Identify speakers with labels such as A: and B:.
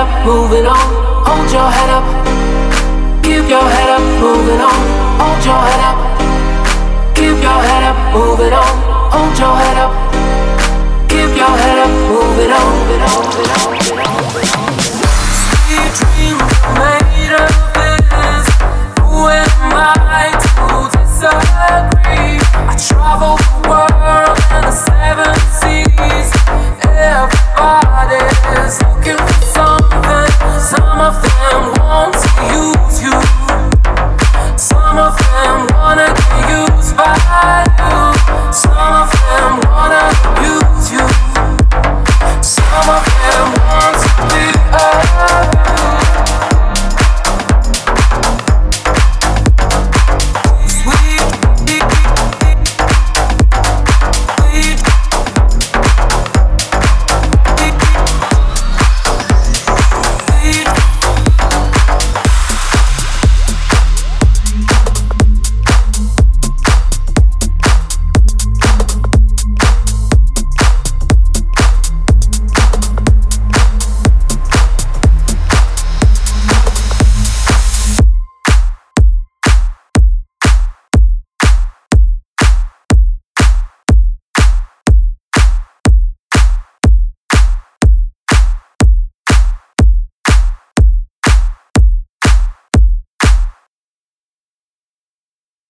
A: up. Moving on. Hold your head up. Keep your head up, moving